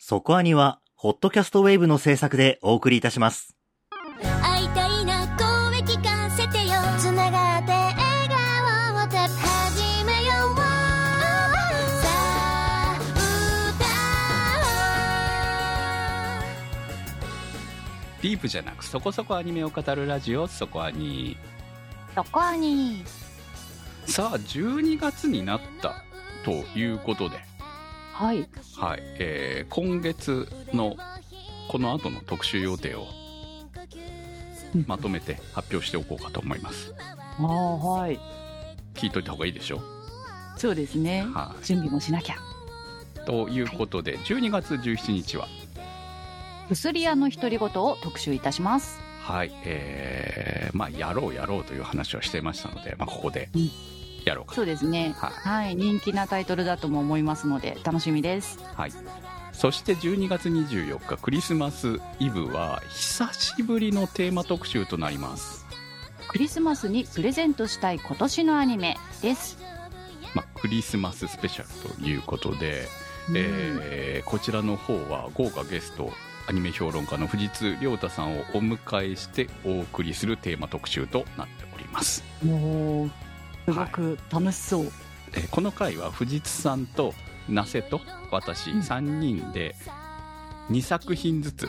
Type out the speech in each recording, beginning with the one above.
そこアニは、ホットキャストウェーブの制作でお送りいたします。会いたいな声聞かせてよ。つながって笑顔を始めようさあディープじゃなくそこそこアニメを語るラジオそこアニそこアニさあ12月になったということで、はい。はいえー今月のこの後の特集予定をまとめて発表しておこうかと思いますああ、はい。聞いといた方がいいでしょそうですね。はい準備もしなきゃ。ということで、12月17日は？薬屋の独り言を特集いたします。はいえーまあやろうやろうという話をしていましたので、まあ、ここでうんやろうかそうですね。はいはい。人気なタイトルだとも思いますので、楽しみです。はい、そして12月24日クリスマスイブは久しぶりのテーマ特集となります、クリスマスにプレゼントしたい今年のアニメです。まあ、クリスマススペシャルということで、えーこちらの方は豪華ゲストアニメ評論家の藤津亮太さんをお迎えしてお送りするテーマ特集となっております、すごく楽しそう。えーこの回は藤津さんと那瀬と私うん。3人で2作品ずつ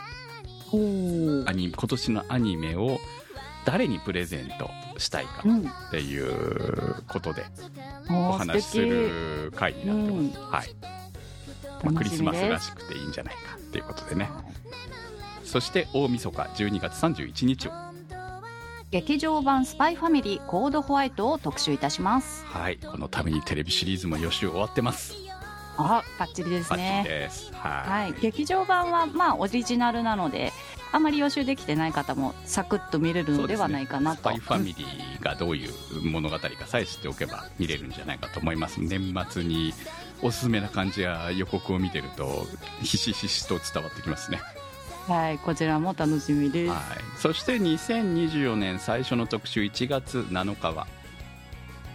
おー。アニ今年のアニメを誰にプレゼントしたいかうん。っていうことでお話しす。る回になってます、はい、まあクリスマスらしくていいんじゃないかっていうことでね。そして大晦日12月31日を劇場版スパイファミリーコードホワイトを特集いたします。はいこのためにテレビシリーズも予習終わってます。あ、バッチリですね。です。ははい。い、劇場版はまあオリジナルなのであまり予習できてない方もサクッと見れるのではないかなスと、パイファミリーがどういう物語かさえ知っておけば見れるんじゃないかと思います。年末におすすめな感じや予告を見てるとひしひしと伝わってきますねはい、こちらも楽しみです、はい、そして2024年最初の特集1月7日は。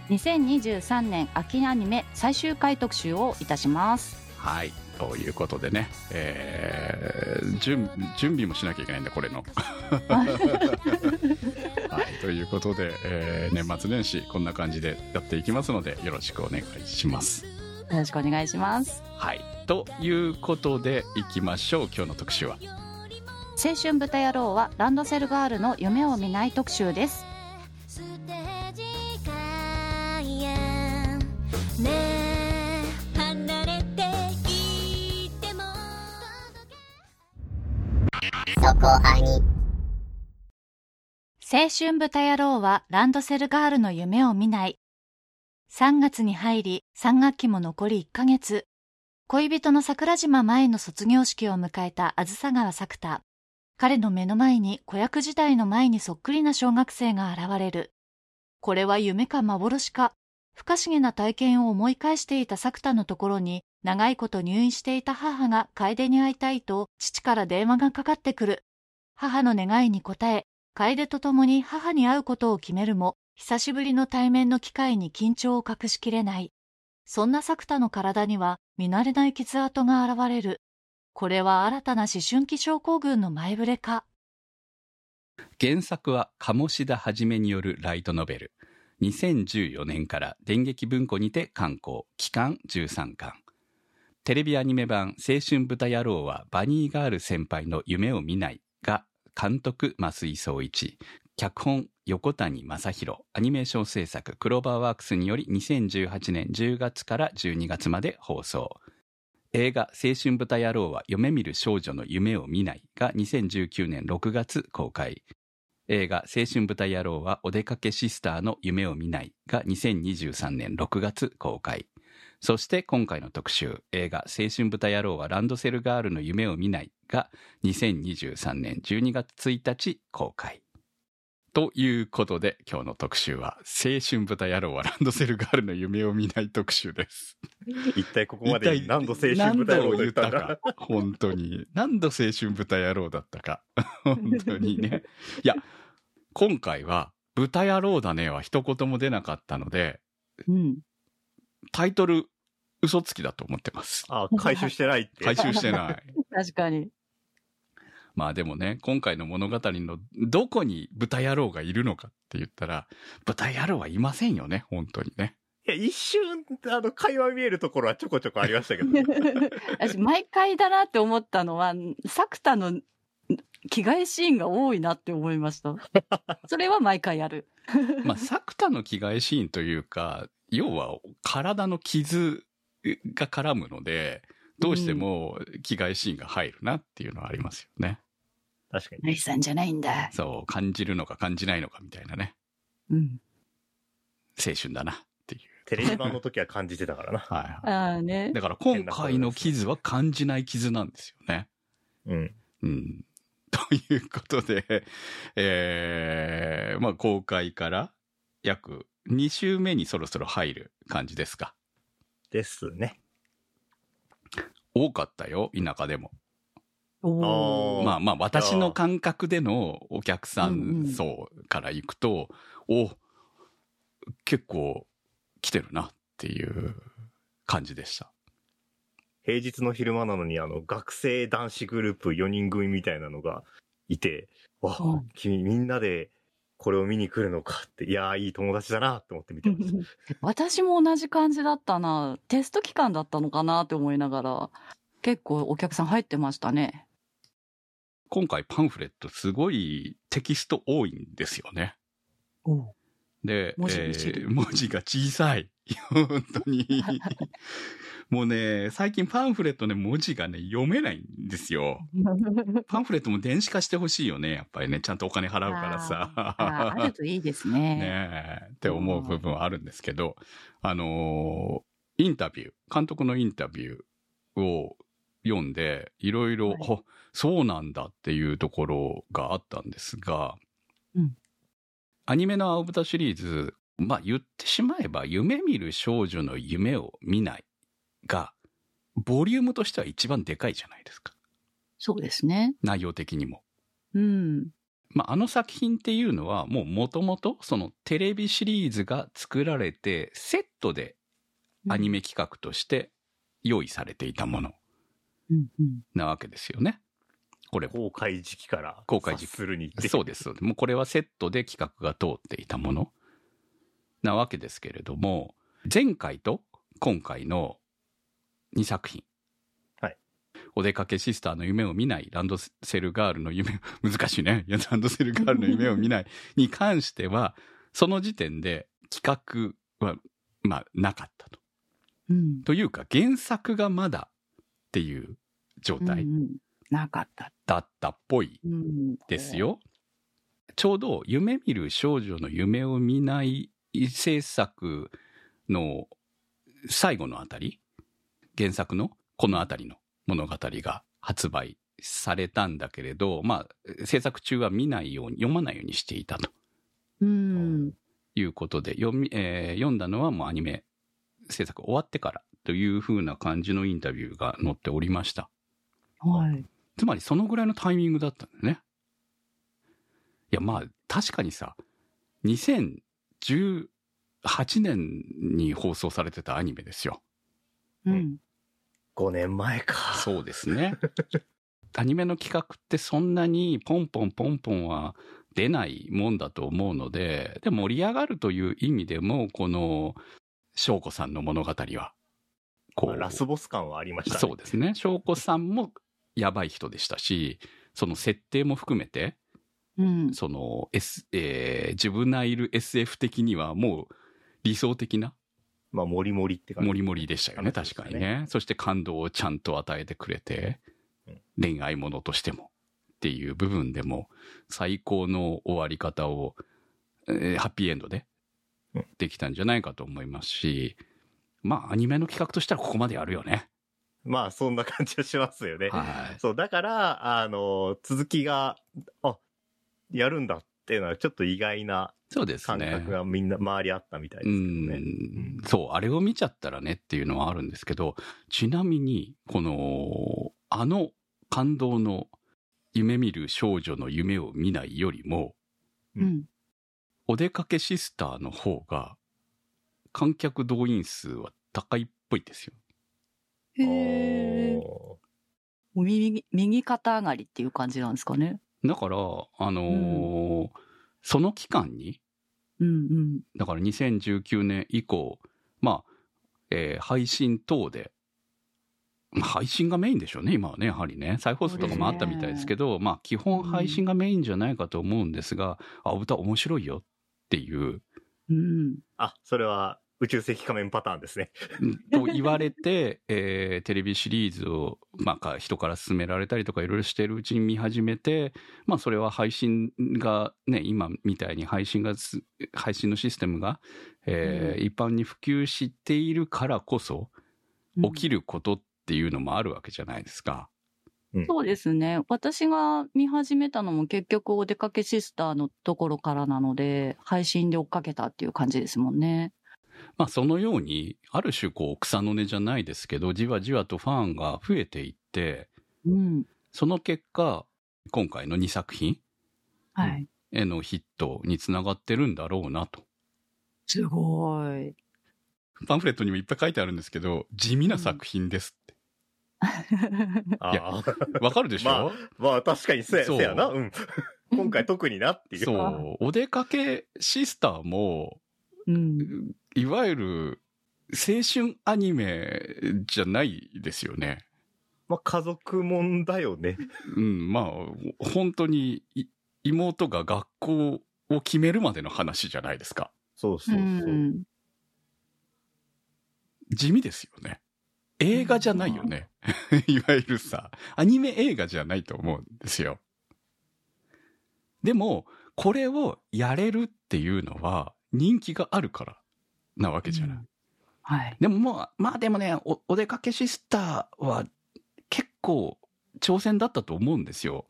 2023年秋アニメ最終回特集をいたします。はい。ということでね、えー準準備もしなきゃいけないんだこれの。はい、ということで、えー年末年始こんな感じでやっていきますのでよろしくお願いします。よろしくお願いします。はい、ということでいきましょう。今日の特集は。青春豚野郎はランドセルガールの夢を見ない特集です青春豚野郎はランドセルガールの夢を見ない。3月に入り、3学期も残り1ヶ月。恋人の桜島前の卒業式を迎えたあずさ川作太。彼の目の前に子役時代の前にそっくりな小学生が現れる。これは夢か幻か。不可思議な体験を思い返していた作太のところに、長いこと入院していた母が楓に会いたいと父から電話がかかってくる。母の願いに応え、楓と共に母に会うことを決めるも、久しぶりの対面の機会に緊張を隠しきれない。そんな作田の体には見慣れない傷跡が現れる。これは新たな思春期症候群の前触れか？原作は鴨志田はじめによるライトノベル。2014年から電撃文庫にて刊行。期間13巻。テレビアニメ版「青春豚野郎はバニーガール先輩の夢を見ない」が監督増井壮一。脚本横谷正宏アニメーション制作クローバーワークスにより2018年10月から12月まで放送。映画「青春豚野郎は夢見る少女の夢を見ない」が2019年6月公開。映画「青春豚野郎はお出かけシスターの夢を見ない」が2023年6月公開。そして今回の特集映画「青春豚野郎はランドセルガールの夢を見ない」が2023年12月1日公開。ということで今日の特集は「青春豚野郎はランドセルガールの夢を見ない」特集です 一体ここまでに何度青春舞台を言ったんだ？何度言ったか？本当に何度青春豚野郎だったか？本当にねいや今回は「豚野郎だね」は一言も出なかったのでうん。タイトル嘘つきだと思ってます。あ、回収してないって。回収してない。確かに。まあでもね、今回の物語のどこに豚野郎がいるのかって言ったら、豚野郎はいませんよね、本当にね。いや、一瞬、あの、会話見えるところはちょこちょこありましたけど、ね。私、毎回だなって思ったのは、作田の着替えシーンが多いなって思いました。それは毎回ある。まあ、作田の着替えシーンというか、要は体の傷が絡むので、どうしても着替えシーンが入るなっていうのはありますよね。確かに。ナイさんじゃないんだ。そう、感じるのか感じないのかみたいなね。うん。青春だなっていう。テレビ版の時は感じてたからな。はいはい。ああね。だから今回の傷は感じない傷なんですよね。うん。うん。ということで、えー、まあ公開から約2週目にそろそろ入る感じですか。ですね。多かったよ、田舎でも。まあまあ私の感覚でのお客さうんうんん層から行くと、お、結構来てるなっていう感じでした。平日の昼間なのに、あの、学生男子グループ4人組みたいなのがいて、わ、うん君みんなでこれを見に来るのかって、いやー、いい友達だなって思って見てました。私も同じ感じだったな。テスト期間だったのかなって思いながら、結構お客さん入ってましたね。今回パンフレットすごいテキスト多いんですよね。で、文字えー文字が小さい。本当に。もうね、最近パンフレットね、文字がね、読めないんですよ。パンフレットも電子化してほしいよね、やっぱりね。ちゃんとお金払うからさ。あーあるといいですね。ねえ、って思う部分はあるんですけど、あのーインタビュー、監督のインタビューを読んで、いろいろ、はいあそうなんだっていうところがあったんですが、うんアニメの青豚シリーズ、まあ言ってしまえば、夢見る少女の夢を見ないが、ボリュームとしては一番でかいじゃないですか。そうですね。内容的にも。うん。まあ、あの作品っていうのはもう元々そのテレビシリーズが作られてセットでアニメ企画として用意されていたもの。なわけですよね。これ、公開時期から公開時期察するにって。そうです。そうですもうこれはセットで企画が通っていたものなわけですけれども、前回と今回の2作品。はい。お出かけシスターの夢を見ない、ランドセルガールの夢、難しいね。いや、ランドセルガールの夢を見ない に関しては、その時点で企画は、まあ、なかったと。うん。というか、原作がまだっていう状態うんうんなかった。だったっぽい。です。よ。ちょうど夢見る少女の夢を見ない制作の最後のあたり、原作のこのあたりの物語が発売されたんだけれど、まあ、制作中は見ないように、読まないようにしていたとうん。いうことで、読み、えー読んだのはもうアニメ制作終わってからという風な感じのインタビューが載っておりました。はい。つまりそのぐらいのタイミングだったんだよね。いや、まあ、確かにさ、2018年に放送されてたアニメですよ。うん。5年前か。そうですね。アニメの企画ってそんなにポンポンポンポンは出ないもんだと思うので、で盛り上がるという意味でも、この、翔子さんの物語は、こまあラスボス感はありましたね。そうですね。翔子さんもやばい人でしたし、その設定も含めて、うん。その、S、えー、自分ナイル SF 的にはもう理想的なまあ、もりもりって感じ。モリモリでしたよね、確話でしたねかにね。そして感動をちゃんと与えてくれてうん、恋愛ものとしてもっていう部分でも、最高の終わり方を、えーハッピーエンドでうんできたんじゃないかと思いますし、まあ、アニメの企画としたらここまでやるよね。まあ、そんな感じはしますよね。はい。そう、だから、あの、続きが、あ、やるんだっていうのはちょっと意外なそうですね。感覚がみんな周りあったみたいですけどね。うんそう、あれを見ちゃったらねっていうのはあるんですけど、ちなみに、この、あの感動の夢見る少女の夢を見ないよりも、うん。お出かけシスターの方が、観客動員数は高いっぽいですよ。へえ。お右、右肩上がりっていう感じなんですかね。だから、あのーその期間に、うんうん。だから2019年以降、まあ、えー配信等で、まあ配信がメインでしょうね、今はね、やはりね。再放送とかもあったみたいですけど、まあ、基本配信がメインじゃないかと思うんですが、あ、歌面白いよっていう、うん。あ、それは宇宙世紀仮面パターンですね。と言われて、えーテレビシリーズを、まあか、人から勧められたりとかいろいろしてるうちに見始めて、まあ、それは配信がね、今みたいに配信がす、配信のシステムが、えー一般に普及しているからこそ、起きる。ることっていうのもあるわけじゃないですか。そうですね。私が見始めたのも結局お出かけシスターのところからなので、配信で追っかけたっていう感じですもんね。まあ、そのように、ある種こう、草の根じゃないですけど、じわじわとファンが増えていって、うん。その結果、今回の2作品はい。へのヒットにつながってるんだろうなと。すごい。パンフレットにもいっぱい書いてあるんですけど、地味な作品ですって。いやああ。わかるでしょ、ままあ確かにそうやそうそうやな。うん。今回特になっていう。そう。お出かけシスターも、うん。いわゆる青春アニメじゃないですよね。まあ家族もんだよね。うん、まあ、本当にい妹が学校を決めるまでの話じゃないですか。そうそうそう。ん。地味ですよね。映画じゃないよね。いわゆるさ、アニメ映画じゃないと思うんですよ。でも、これをやれるっていうのは人気があるからなわけじゃない。はい。でももう、まあでもねお、お出かけシスターは結構挑戦だったと思うんですよ。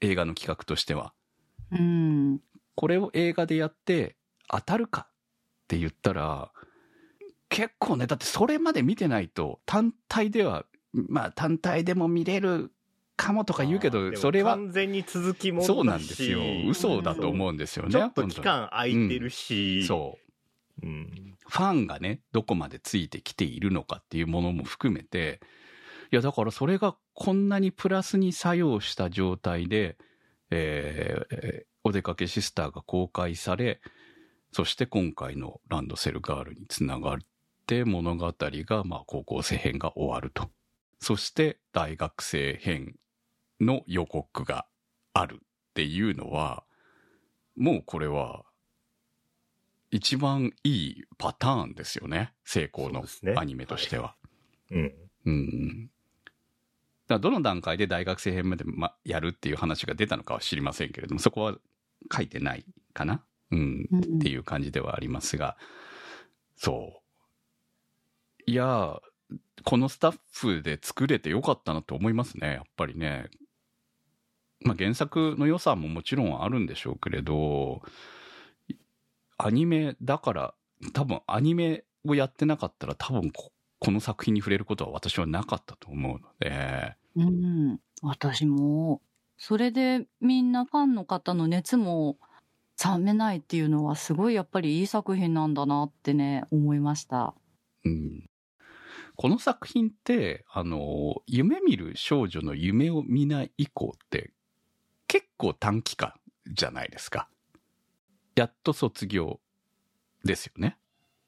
映画の企画としては。うん。これを映画でやって当たるかって言ったら、結構ね、だってそれまで見てないと単体では、まあ単体でも見れるかもとか言うけど、それは完全に続きもそうなんですよ。嘘だと思うんですよね。ちょっと期間空いてるし。そう。う。うん。ファンがね、どこまでついてきているのかっていうものも含めて、いや、だからそれがこんなにプラスに作用した状態で、えーえーお出かけシスターが公開され、そして今回のランドセルガールにつながって物語が、まあ、高校生編が終わると。そして大学生編の予告があるっていうのは、もうこれは一番いいパターンですよね。成功のアニメとしては。うん。うん。だからどの段階で大学生編まで、ま、やるっていう話が出たのかは知りませんけれども、そこは書いてないかな？うん。うんっていう感じではありますが、そう。いやー、このスタッフで作れてよかったなと思いますね、やっぱりね。まあ原作の良さももちろんあるんでしょうけれど、アニメだから、多分アニメをやってなかったら多分ここの作品に触れることは私はなかったと思うので、うん。私も、それでみんなファンの方の熱も冷めないっていうのはすごいやっぱりいい作品なんだなってね、思いました。うんこの作品って、あの、夢見る少女の夢を見ない以降って、結構短期間じゃないですか。やっと卒業ですよね。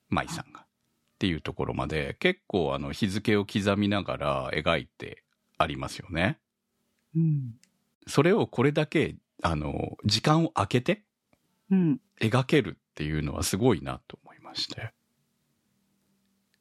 舞さんが。っていうところまで、結構あの、日付を刻みながら描いてありますよね。うん。それをこれだけ、あの、時間を空けてうん。描けるっていうのはすごいなと思いまして。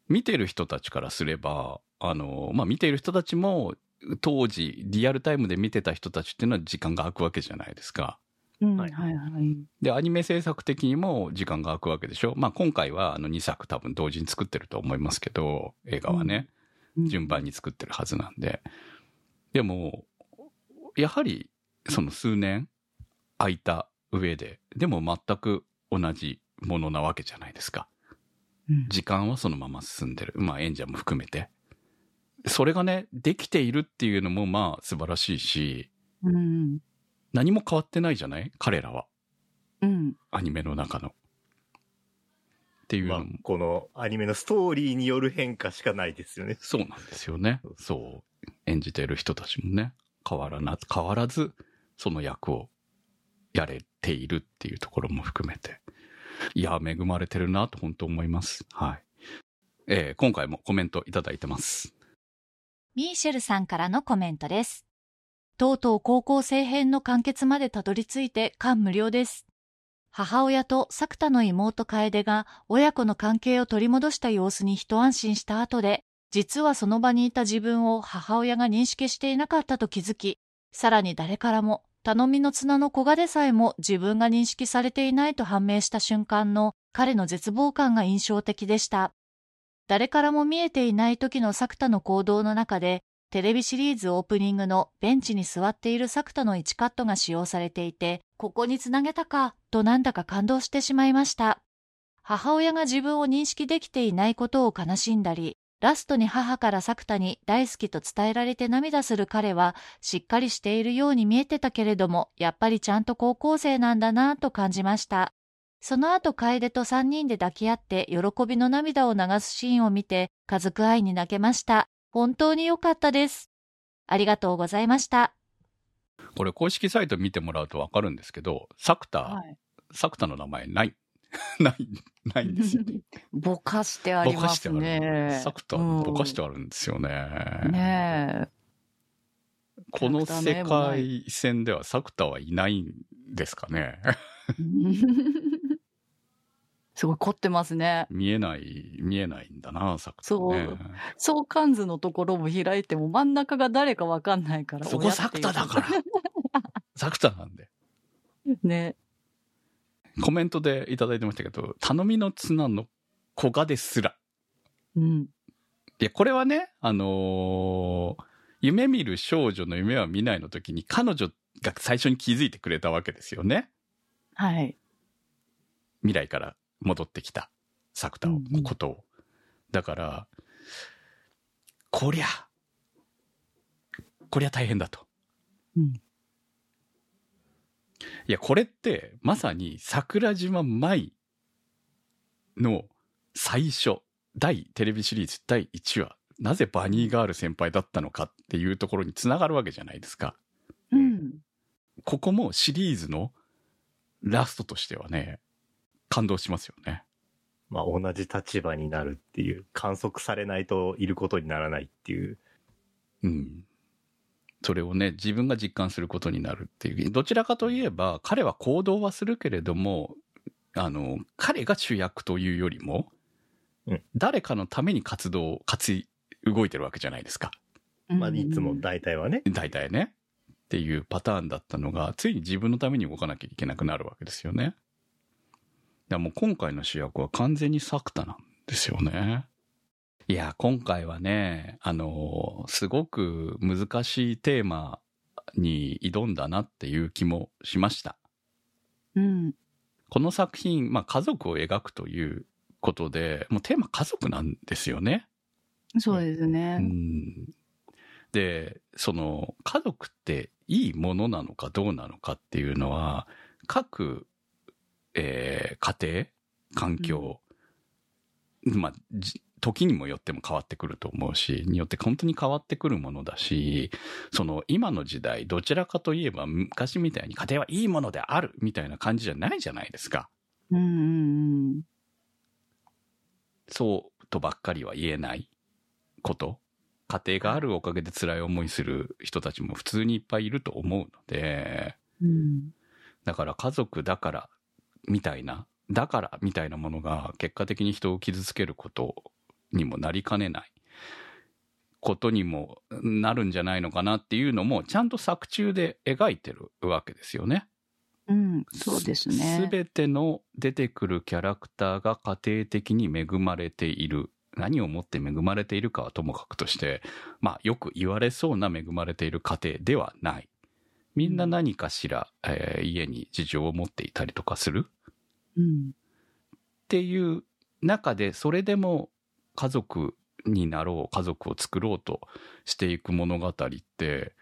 見てる人たちからすれば、あの、まあ、見ている人たちも、当時、リアルタイムで見てた人たちっていうのは時間が空くわけじゃないですか。うん。ははいいはい。で、アニメ制作的にも時間が空くわけでしょ。まあ、今回はあの2作多分同時に作ってると思いますけど、映画はね、順番に作ってるはずなんで。でも、やはり、その数年空いた上で、でも全く同じものなわけじゃないですか。うん。時間はそのまま進んでる。まあ演者も含めて。それがね、できているっていうのもまあ素晴らしいし、うん。何も変わってないじゃない？彼らは。うん。アニメの中の。っていうまあのも、、このアニメのストーリーによる変化しかないですよね。そうなんですよね。そう。演じてる人たちもね、変わらな、変わらず、その役をやれているっていうところも含めて。いや、恵まれてるなと本当思います。はい。えー今回もコメントいただいてます。ミーシェルさんからのコメントです。とうとう高校生編の完結までたどり着いて感無量です。母親と作田の妹楓が親子の関係を取り戻した様子に一安心した後で、実はその場にいた自分を母親が認識していなかったと気づき、さらに誰からも頼みの綱の小賀でさえも自分が認識されていないと判明した瞬間の彼の絶望感が印象的でした。誰からも見えていない時の作田の行動の中で、テレビシリーズオープニングのベンチに座っている作田の1カットが使用されていて、ここにつなげたか、となんだか感動してしまいました。母親が自分を認識できていないことを悲しんだり、ラストに母から作田に大好きと伝えられて涙する彼は、しっかりしているように見えてたけれども、やっぱりちゃんと高校生なんだなぁと感じました。その後、楓と三人で抱き合って喜びの涙を流すシーンを見て、家族愛に泣けました。本当に良かったです。ありがとうございました。これ公式サイト見てもらうとわかるんですけど、作田、はい。作田の名前ない。ない、ないんですよね。ぼかしてありますねる。。作田、うんぼかしてあるんですよね。ねこの世界線では作田はいないんですかね。え。すごい凝ってますね。見えない、見えないんだな、作田そうね。相関図のところも開いても真ん中が誰かわかんないから。そこ作田だから。作田なんで。ら。ね。コメントでいただいてましたけど、頼みの綱の小賀ですら。うん。いや、これはね、あのー夢見る少女の夢は見ないの時に彼女が最初に気づいてくれたわけですよね。はい。未来から戻ってきた作田のことを。だから、こりゃ、こりゃ大変だと。うんいや、これって、まさに桜島舞の最初、第テレビシリーズ第1話、なぜバニーガール先輩だったのかっていうところにつながるわけじゃないですか。うん。ここもシリーズのラストとしてはね、感動しますよね。まあ同じ立場になるっていう、観測されないといることにならないっていう。うん。それをね、自分が実感することになるっていう。どちらかといえば、彼は行動はするけれども、あの、彼が主役というよりも、うん誰かのために活動、活い、動いてるわけじゃないですか。まあいつも大体はね。大体ね。っていうパターンだったのが、ついに自分のために動かなきゃいけなくなるわけですよね。だからもう今回の主役は完全に作田なんですよね。いや、今回はね、あの、すごく難しいテーマに挑んだなっていう気もしました。うん。この作品、まあ家族を描くということで、もうテーマ家族なんですよね。そうですうね。んで、その家族っていいものなのかどうなのかっていうのは、各、えー家庭、環境、まあ、じ時にもよっても変わってくると思うし、によって本当に変わってくるものだし、その今の時代、どちらかといえば昔みたいに家庭はいいものであるみたいな感じじゃないじゃないですか。うんうんそうとばっかりは言えないこと。家庭があるおかげで辛い思いする人たちも普通にいっぱいいると思うので、うん。うん。だから家族だからみたいな、だからみたいなものが結果的に人を傷つけることにもなりかねないことにもなるんじゃないのかなっていうのもちゃんと作中で描いてるわけですよね。うん。そうですね。すべての出てくるキャラクターが家庭的に恵まれている。何をもって恵まれているかはともかくとして、まあよく言われそうな恵まれている家庭ではない。みんな何かしら、えー家に事情を持っていたりとかするうん。っていう中で、それでも家族になろう、家族を作ろうとしていく物語って、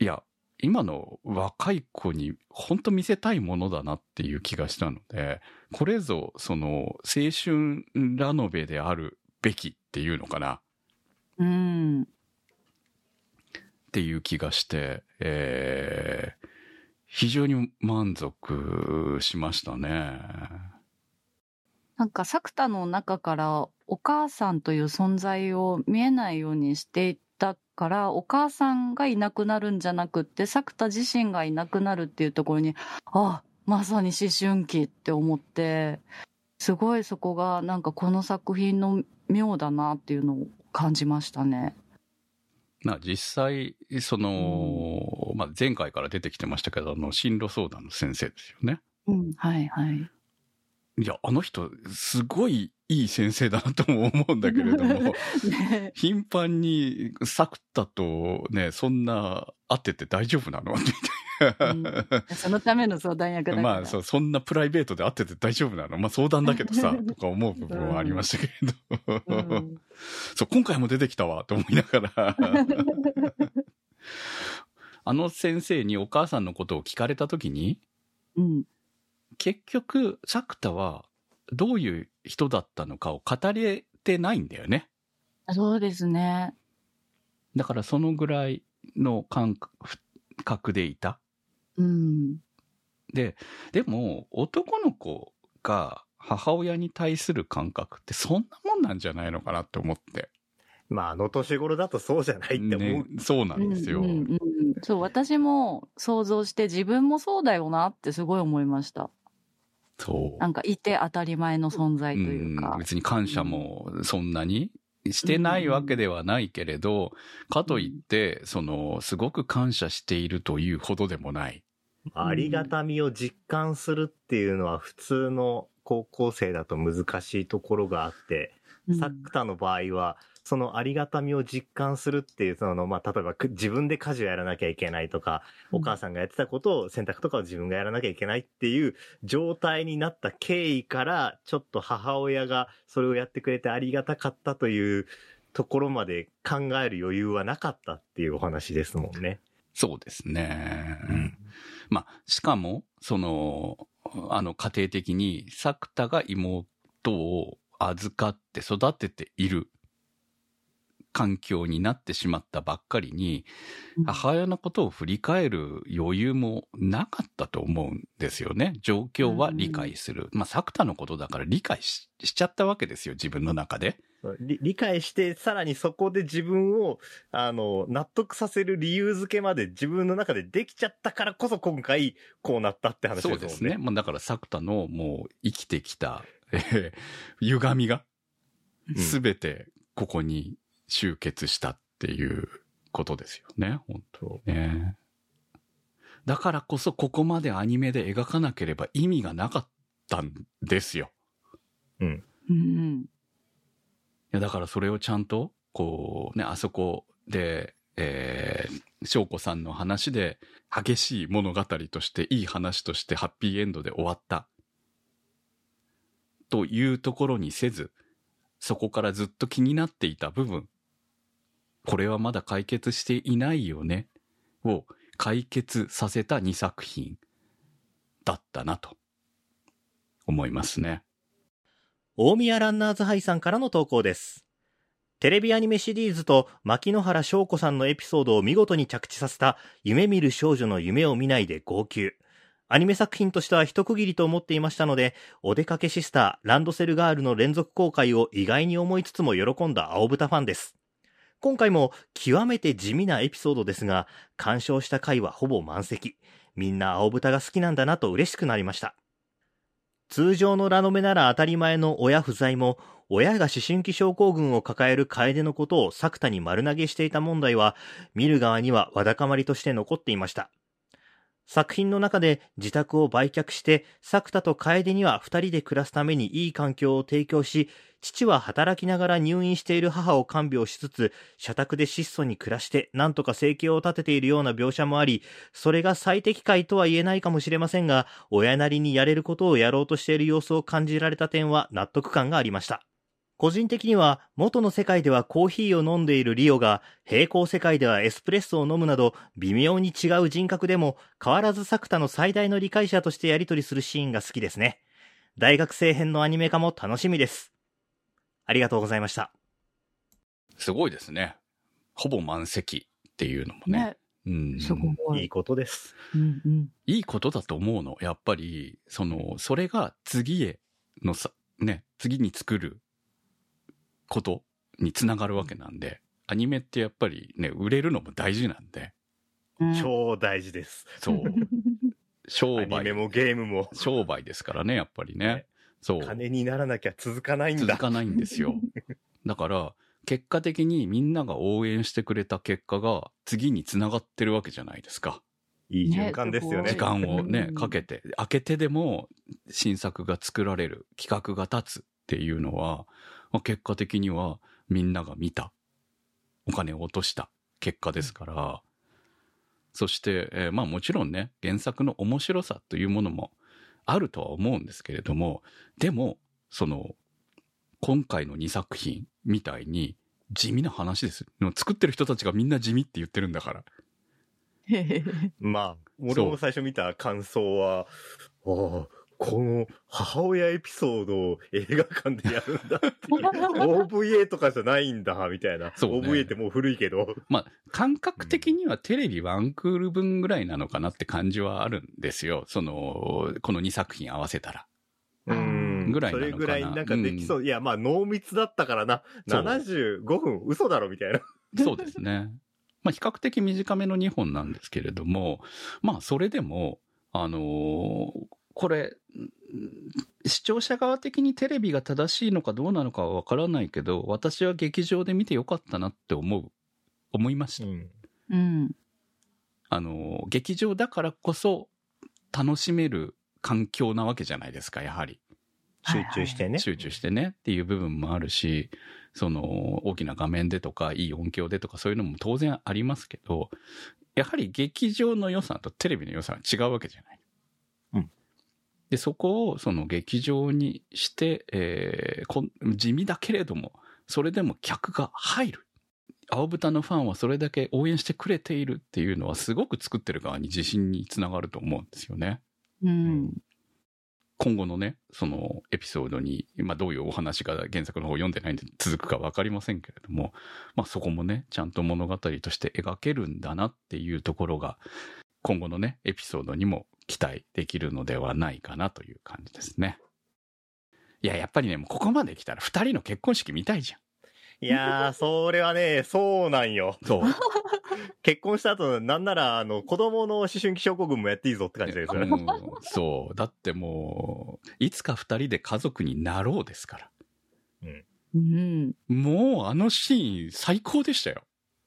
いや、今の若い子に本当見せたいものだなっていう気がしたので、これぞその青春ラノベであるべきっていうのかなうん。っていう気がして、えー非常に満足しましたね。なんか、作田の中からお母さんという存在を見えないようにしていったから、お母さんがいなくなるんじゃなくって、作田自身がいなくなるっていうところに、あ、まさに思春期って思って、すごいそこがなんかこの作品の妙だなっていうのを感じましたね。まあ実際、その、まあ前回から出てきてましたけど、あの、進路相談の先生ですよね。うん、はいはい。いや、あの人、すごいいい先生だなとも思うんだけれども、ね頻繁に作田とね、そんな会ってて大丈夫なの？みたいな。そのための相談役だから。まあそう、そんなプライベートで会ってて大丈夫なの？まあ相談だけどさ、とか思う部分はありましたけれど。うん そう、今回も出てきたわ、と思いながら。あの先生にお母さんのことを聞かれたときに、うん。結局、作田はどういう人だったのかを語れてないんだよね。そうですね。だからそのぐらいの感覚でいた。うん。で、でも男の子が母親に対する感覚ってそんなもんなんじゃないのかなって思って。まあ、あの年頃だとそうじゃないって思う。ね、そうなんですよ。うんうんうんそう、私も想像して自分もそうだよなってすごい思いました。そう。なんかいて当たり前の存在というかん。別に感謝もそんなにしてないわけではないけれど、かといって、その、すごく感謝しているというほどでもない。ありがたみを実感するっていうのは普通の高校生だと難しいところがあって、うんサクタの場合は、そのありがたみを実感するっていう、その、まあ、例えばく自分で家事をやらなきゃいけないとか、お母さんがやってたことを、洗濯とかを自分がやらなきゃいけないっていう状態になった経緯から、ちょっと母親がそれをやってくれてありがたかったというところまで考える余裕はなかったっていうお話ですもんね。そうですね。うんまあ、しかも、その、あの、家庭的に、作田が妹を預かって育てている環境になってしまったばっかりに、うん母親のことを振り返る余裕もなかったと思うんですよね。状況は理解する。まあ、作田のことだから理解ししちゃったわけですよ、自分の中で。理理解して、さらにそこで自分を、あの、納得させる理由付けまで自分の中でできちゃったからこそ今回こうなったって話ですね。そうですね。まあ、だから作田のもう生きてきた、えー歪みが、うんすべてここに集結したっていうことですよね、本当ね。だからこそここまでアニメで描かなければ意味がなかったんですよ。うん。うん。や、だからそれをちゃんと、こうね、あそこで、えー、翔子さんの話で、激しい物語として、いい話としてハッピーエンドで終わった。というところにせず、そこからずっと気になっていた部分、これはまだ解決していないよね、を解決させた2作品だったなと思いますね。大宮ランナーズハイさんからの投稿です。テレビアニメシリーズと牧野原翔子さんのエピソードを見事に着地させた夢見る少女の夢を見ないで号泣。アニメ作品としては一区切りと思っていましたので、お出かけシスター、ランドセルガールの連続公開を意外に思いつつも喜んだ青豚ファンです。今回も極めて地味なエピソードですが、鑑賞した回はほぼ満席。みんな青豚が好きなんだなと嬉しくなりました。通常のラノベなら当たり前の親不在も、親が思春期症候群を抱える楓のことを作田に丸投げしていた問題は、見る側にはわだかまりとして残っていました。作品の中で自宅を売却して、作田と楓には二人で暮らすためにいい環境を提供し、父は働きながら入院している母を看病しつつ、社宅で質素に暮らして、なんとか生計を立てているような描写もあり、それが最適解とは言えないかもしれませんが、親なりにやれることをやろうとしている様子を感じられた点は納得感がありました。個人的には元の世界ではコーヒーを飲んでいるリオが平行世界ではエスプレッソを飲むなど微妙に違う人格でも変わらず作田の最大の理解者としてやり取りするシーンが好きですね。大学生編のアニメ化も楽しみです。ありがとうございました。すごいですね。ほぼ満席っていうのもね。ね、うん、すごい。いいことです。うんうん。いいことだと思うの。やっぱり、その、それが次へのさ、ね、次に作ることにつながるわけなんで、アニメってやっぱりね、売れるのも大事なんで、うん超大事です。そう、商アニメ売、もゲームも。商売ですからね、やっぱりねね。そう。金にならなきゃ続かないんだ。続かないんですよ。だから、結果的にみんなが応援してくれた結果が次につながってるわけじゃないですか。いい循環ですよね。時間をねう、んかけて、開けてでも新作が作られる、企画が立つっていうのは、まあ、結果的にはみんなが見た、お金を落とした結果ですから、そして、えーまあもちろんね、原作の面白さというものもあるとは思うんですけれども、でも、その、今回の2作品みたいに地味な話です。作ってる人たちがみんな地味って言ってるんだから。まあ、俺も最初見た感想は、ああ、この母親エピソードを映画館でやるんだっていう。OVA とかじゃないんだ、みたいな。ね OVA ってもう古いけど。まあ、感覚的にはテレビワンクール分ぐらいなのかなって感じはあるんですよ。その、この2作品合わせたら。うんぐらいそれぐらいなんかできそう。いや、まあ、濃密だったからな。そう75分、嘘だろ、みたいな。そうですね。まあ、比較的短めの2本なんですけれども、まあ、それでも、あのーこれ、ん視聴者側的にテレビが正しいのかどうなのかはわからないけど、私は劇場で見てよかったなって思う、思いました。ん。うん。あの、劇場だからこそ楽しめる環境なわけじゃないですか、やはり。集中してね。集中してねっていう部分もあるし、その大きな画面でとか、いい音響でとかそういうのも当然ありますけど、やはり劇場の良さとテレビの良さは違うわけじゃない。うんで、そこをその劇場にして、えー地味だけれども、それでも客が入る。青豚のファンはそれだけ応援してくれているっていうのはすごく作ってる側に自信につながると思うんですよね。うん。今後のね、そのエピソードに、まあどういうお話が原作の方読んでないんで続くかわかりませんけれども、まあそこもね、ちゃんと物語として描けるんだなっていうところが、今後のね、エピソードにも期待できるのではないかなという感じですね。いや、やっぱりね、もうここまで来たら二人の結婚式見たいじゃん。いやー、それはね、そうなんよ。そう。結婚した後、なんなら、あの、子供の思春期症候群もやっていいぞって感じですよね。うんそう。だってもう、いつか二人で家族になろうですから。うん。もうあのシーン最高でしたよ。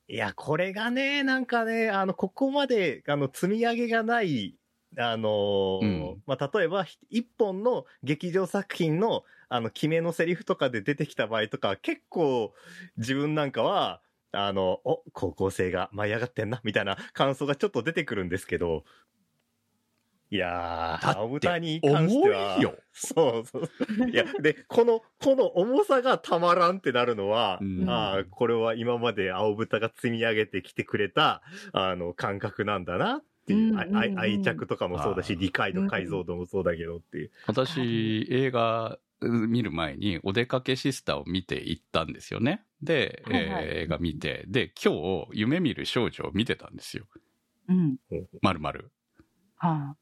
いや、これがね、なんかね、あの、ここまで、あの、積み上げがない、あのーうん。まあ、例えば、ひ一本の劇場作品の、あの、決めのセリフとかで出てきた場合とか、結構、自分なんかは、あの、お、高校生が舞い上がってんな、みたいな感想がちょっと出てくるんですけど、いやー、青豚に関しては、重いよ。そうそう。いや、で、この、この重さがたまらんってなるのは、うん。ああ、これは今まで青豚が積み上げてきてくれた、あの、感覚なんだなっていう、うんうんうんあ愛愛着とかもそうだし、理解度、解像度もそうだけどっていう。私、映画見る前にお出かけシスターを見て行ったんですよね。で、はいはいえー映画見て、で、今日、夢見る少女を見てたんですよ。うん。まるまる。は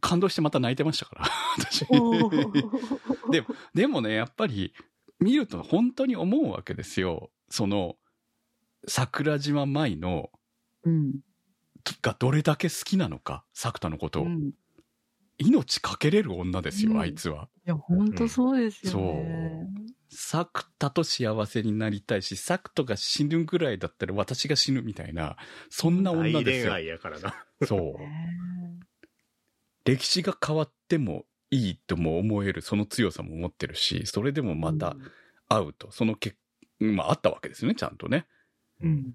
感動してまた泣いてましたから、私。い。おーででもね、やっぱり、見ると本当に思うわけですよ。その、桜島舞の、うん。がどれだけ好きなのか、作田のことを。うん。命かけれる女ですよ、うんあいつは。いや、本当そうですよね。サクタと幸せになりたいし、サクトが死ぬぐらいだったら私が死ぬみたいな、そんな女大ですよ。恋愛やからな。そう。ね歴史が変わってもいいとも思える、その強さも持ってるし、それでもまた会うと、その結まああったわけですよね、ちゃんとね。うん。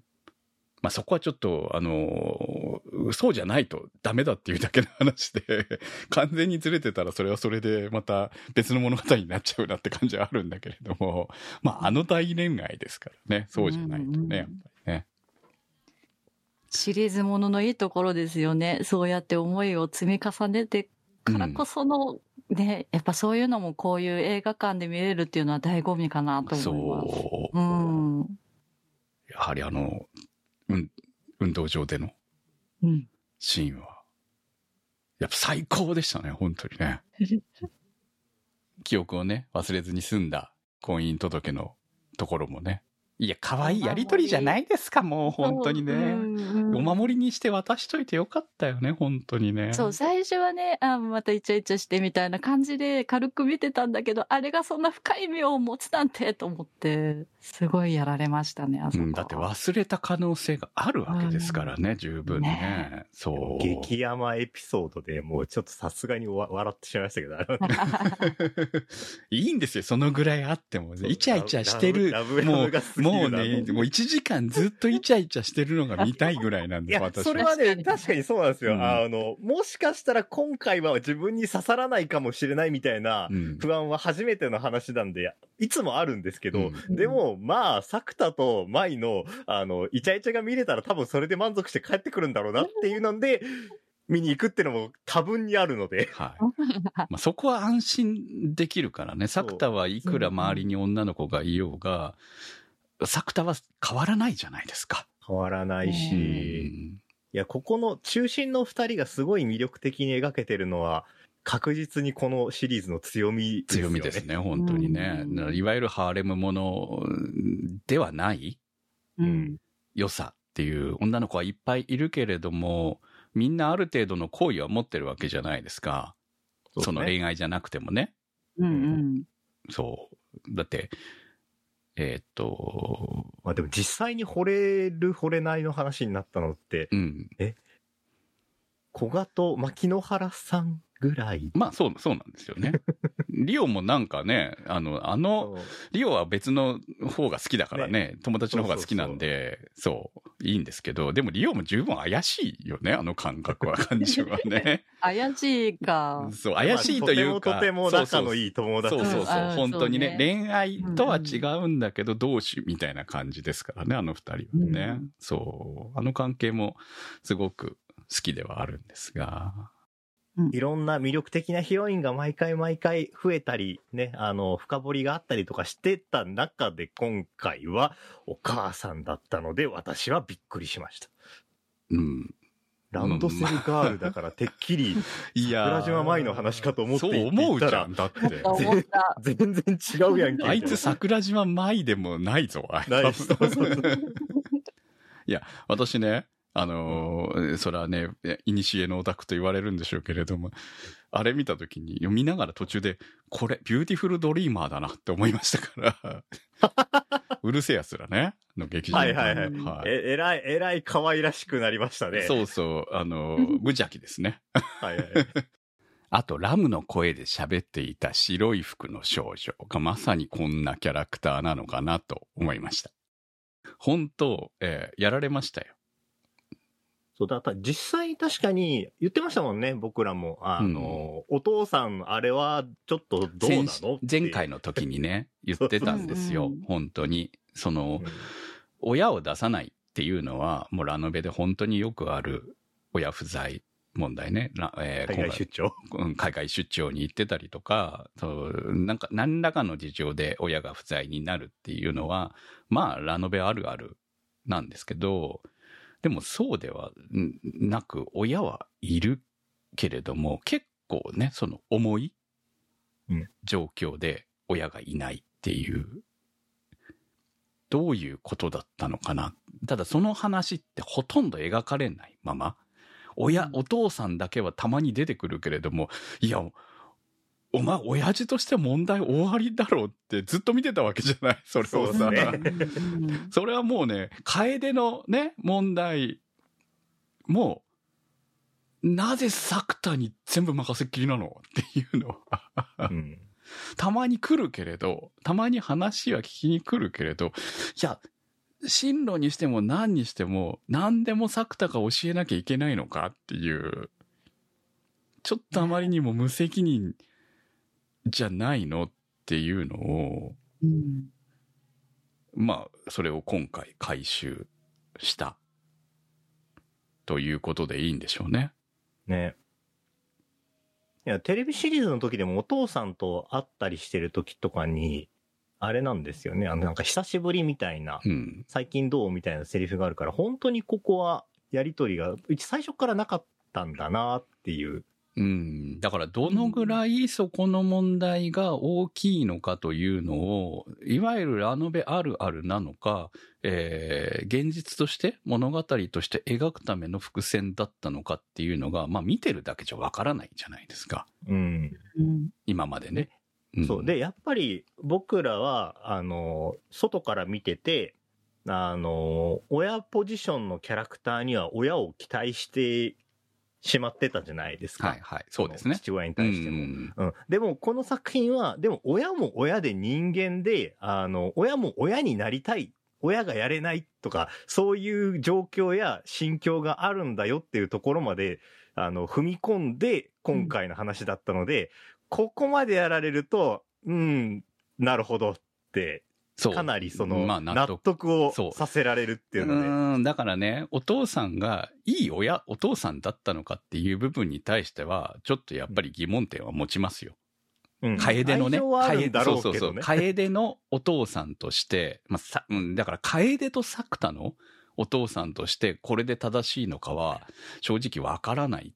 まあそこはちょっと、あのーそうじゃないとダメだっていうだけの話で、完全にずれてたらそれはそれでまた別の物語になっちゃうなって感じはあるんだけれども、まああの大恋愛ですからね、そうじゃないとね、やっぱりね。シリーズもののいいところですよね。そうやって思いを積み重ねてからこその、ね、やっぱそういうのもこういう映画館で見れるっていうのは醍醐味かなと思います。そう。うん。やはりあの、うん、運動場でのうん。シーンは、やっぱ最高でしたね、本当にね。記憶をね、忘れずに済んだ婚姻届のところもね。いや、可愛いやりとりじゃないですか、もう本当にね。うんお守りにして渡しといてよかったよね、本当にね。そう、最初はね、あまたイチャイチャしてみたいな感じで軽く見てたんだけど、あれがそんな深い意味を持つなんてと思って、すごいやられましたね、あそこ。うん、だって忘れた可能性があるわけですからね、十分ね。ねそう。激ヤマエピソードでもうちょっとさすがにわ 笑ってしまいましたけど、いいんですよ、そのぐらいあっても。イチャイチャしてるラブラブが過ぎるもうなね、もう1時間ずっとイチャイチャしてるのが見たいぐらいなんいです、や、私それはね、確かにそうなんですよ。うんあの、もしかしたら今回は自分に刺さらないかもしれないみたいなうん不安は初めての話なんで、いつもあるんですけど、うんでも、まあ、作田と舞の、あの、イチャイチャが見れたら多分それで満足して帰ってくるんだろうなっていうので、見に行くってのも多分にあるので。はい。まあ、そこは安心できるからね。作田はいくら周りに女の子がいようが、作田は変わらないじゃないですか。変わらないし、ういんや、ここの中心の二人がすごい魅力的に描けてるのは、確実にこのシリーズの強みですよね。強みですね、本当にね。いわゆるハーレムものではないうん。良さっていう女の子はいっぱいいるけれども、みんなある程度の好意は持ってるわけじゃないですか。そねその恋愛じゃなくてもね。うんうん。そう。だって、えーっと、まあでも実際に惚れる惚れないの話になったのって、うん。小賀と牧野原さんぐらい。まあ、そう、そうなんですよね。リオもなんかね、あの、あの、リオは別の方が好きだからね、友達の方が好きなんで、そういいんですけど、でもリオも十分怪しいよね、あの感覚は、感じはね。怪しいか。そう、怪しいというか。まあとてもとても仲のいい友達。そうそうそううんあー本当にねそうね恋愛とは違うんだけど、同志みたいな感じですからね、あの二人はね。うんそう。あの関係もすごく好きではあるんですが。いろんな魅力的なヒロインが毎回毎回増えたり、ね、あの、深掘りがあったりとかしてた中で今回はお母さんだったので私はびっくりしました。うん。ランドセルガールだからてっきり いやー桜島麻衣の話かと思ってそう言思うったらじゃん、だって。思った。全然違うやんけ。あいつ桜島麻衣でもないぞ、あいつないそうそうそう いや、私ね、あのーそれはね、いにしえのオタクと言われるんでしょうけれども、あれ見たときに、読みながら途中で、これ、ビューティフルドリーマーだなって思いましたから、うるせえやつらね、の劇場はいはいはい。はいえ、えらい、えらい可愛らしくなりましたね。そうそう、あのー、無邪気ですね。はいはい。あと、ラムの声で喋っていた白い服の少女がまさにこんなキャラクターなのかなと思いました。本当、えーやられましたよ。そうだった。実際確かに言ってましたもんね、僕らも。あの、お父さん、あれはちょっとどうな先のって前回の時にね、言ってたんですようんうん。本当に。そのうん、親を出さないっていうのは、もうラノベで本当によくある親不在問題ね。らえー海外出張？海外出張に行ってたりとか、そうなんか何らかの事情で親が不在になるっていうのは、まあラノベあるあるなんですけど、でもそうではんなく、親はいるけれども、結構ね、その重いうん状況で親がいないっていう、どういうことだったのかな。ただその話ってほとんど描かれないまま、親、お父さんだけはたまに出てくるけれども、いや、お前、親父として問題終わりだろうってずっと見てたわけじゃない？それをさ。ですね。う んそれはもうね、楓のね、問題も、なぜ作田に全部任せっきりなの？っていうのは、うん。たまに来るけれど、たまに話は聞きに来るけれど、いや、進路にしても何にしても、何でも作田が教えなきゃいけないのかっていう、ちょっとあまりにも無責任じゃないの？っていうのを、うんまあ、それを今回回収した。ということでいいんでしょうね。ね。いや、テレビシリーズの時でもお父さんと会ったりしてる時とかに、あれなんですよね。あの、なんか久しぶりみたいな、うん。最近どうみたいなセリフがあるから、本当にここはやりとりが、うち最初からなかったんだなっていう。うん。だから、どのぐらいそこの問題が大きいのかというのを、いわゆるラノベあるあるなのか、えー現実として物語として描くための伏線だったのかっていうのが、まあ見てるだけじゃわからないじゃないですか。うん。うん今までね。んそう。で、やっぱり僕らは、あの、外から見てて、あの、親ポジションのキャラクターには親を期待してしまってたじゃないですか。はいはい。そうですね。父親に対しても。うんうん。でも、この作品は、でも、親も親で人間で、あの、親も親になりたい。親がやれないとか、そういう状況や心境があるんだよっていうところまで、あの、踏み込んで、今回の話だったので、ここまでやられると、うん、なるほどって。かなりその、まあ納納得得をさせられるっていうので、うん、だからね、お父さんがいい親、お父さんだったのかっていう部分に対しては、ちょっとやっぱり疑問点は持ちますよ。うん。楓のね、愛情はあるんだろうそうそうそう。楓のお父さんとして、まあ、さ、うん、だから楓と作田のお父さんとしてこれで正しいのかは正直わからない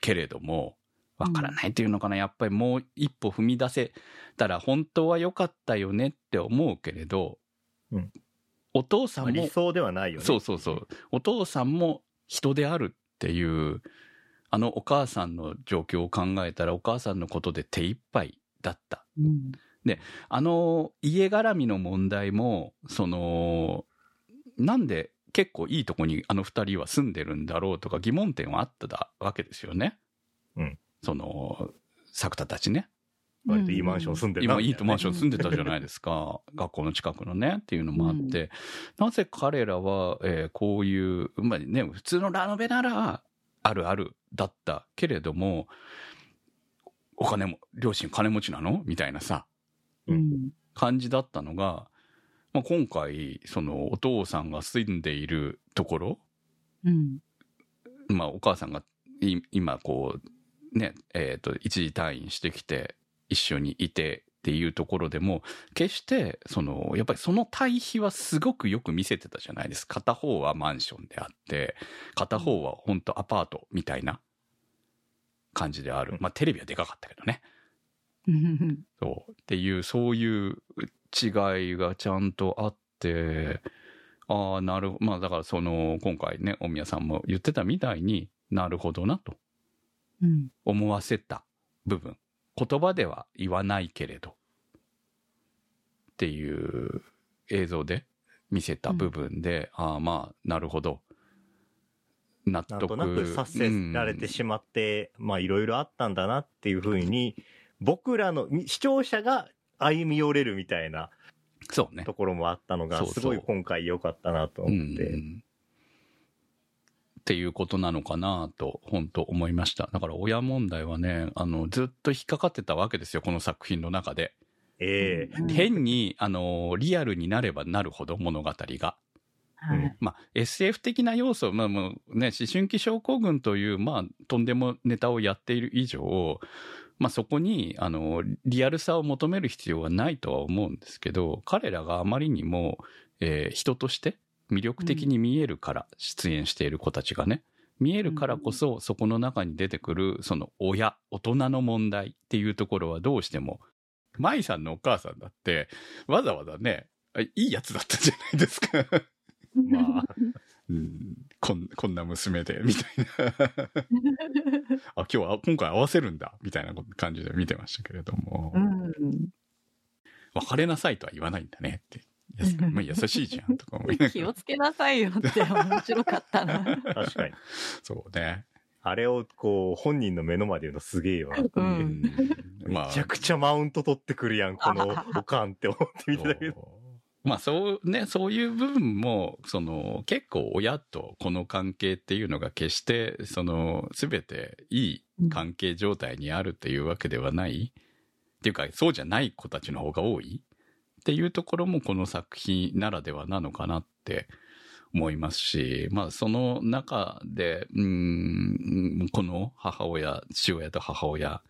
けれども、わからないっていうのかな、やっぱりもう一歩踏み出せたら本当は良かったよねって思うけれど、うんお父さんもまあ理想ではないよね。そうそうそう。お父さんも人であるっていう、あのお母さんの状況を考えたらお母さんのことで手一杯だった。うんあの家絡みの問題も、その、なんで結構いいとこにあの二人は住んでるんだろうとか疑問点はあっただわけですよね。うん。その、作田たちね。割といいマンション住んでた今みたいいとマンション住んでたじゃないですか。学校の近くのねっていうのもあって、うなぜ彼らは、えーこういう、まあね、普通のラノベならあるあるだったけれども、お金も、両親金持ちなの？みたいなさ、うん。感じだったのが、まあ、今回、そのお父さんが住んでいるところ、うん。まあ、お母さんがい今こうねえっ、と一時退院してきて一緒にいてっていうところでも決してそのやっぱりその対比はすごくよく見せてたじゃないですか。片方はマンションであって片方は本当アパートみたいな感じである、まあテレビはでかかったけどね。うん。そう。っていうそういう違いがちゃんとあってああなるまあだからその今回ね大宮さんも言ってたみたいになるほどなと。うん思わせた部分。言葉では言わないけれど。っていう映像で見せた部分で、ああまあなるほど。納得。なんとなく察せられてしまって、まあいろいろあったんだなっていうふうに、僕らのみ視聴者が歩み寄れるみたいなそうね。ところもあったのが、そうそう。すごい今回良かったなと思って。うんっていうことなのかなと本当思いました。だから親問題はねあのずっと引っかかってたわけですよこの作品の中で、ええ。うん。変にあのリアルになればなるほど物語が。はい。まあ、SF 的な要素、まあもうね、思春期症候群という、まあ、とんでもネタをやっている以上、まあ、そこに、あの、リアルさを求める必要はないとは思うんですけど、彼らがあまりにも、えー人として魅力的に見えるから、出演している子たちがね、見えるからこそ、そこの中に出てくる、その親、大人の問題っていうところはどうしても、舞さんのお母さんだって、わざわざね、あいいやつだったじゃないですか。まあ、うんこんこんな娘で、みたいな。あ、今日は、今回合わせるんだ、みたいな感じで見てましたけれども、うん別れなさいとは言わないんだねって。まあ優しいじゃん、とか思いながら気をつけなさいよって面白かったな。確かに。そうね。あれをこう、本人の目の前で言うのすげえよな。ううんん。めちゃくちゃマウント取ってくるやん、このおかんって思って見てたけど。そうまあそうね、そういう部分も、その結構親とこの関係っていうのが決して、その全ていい関係状態にあるっていうわけではない。っていうか、そうじゃない子たちの方が多いっていうところもこの作品ならではなのかなって思いますし、まあその中で、うーん、この母親、父親と母親、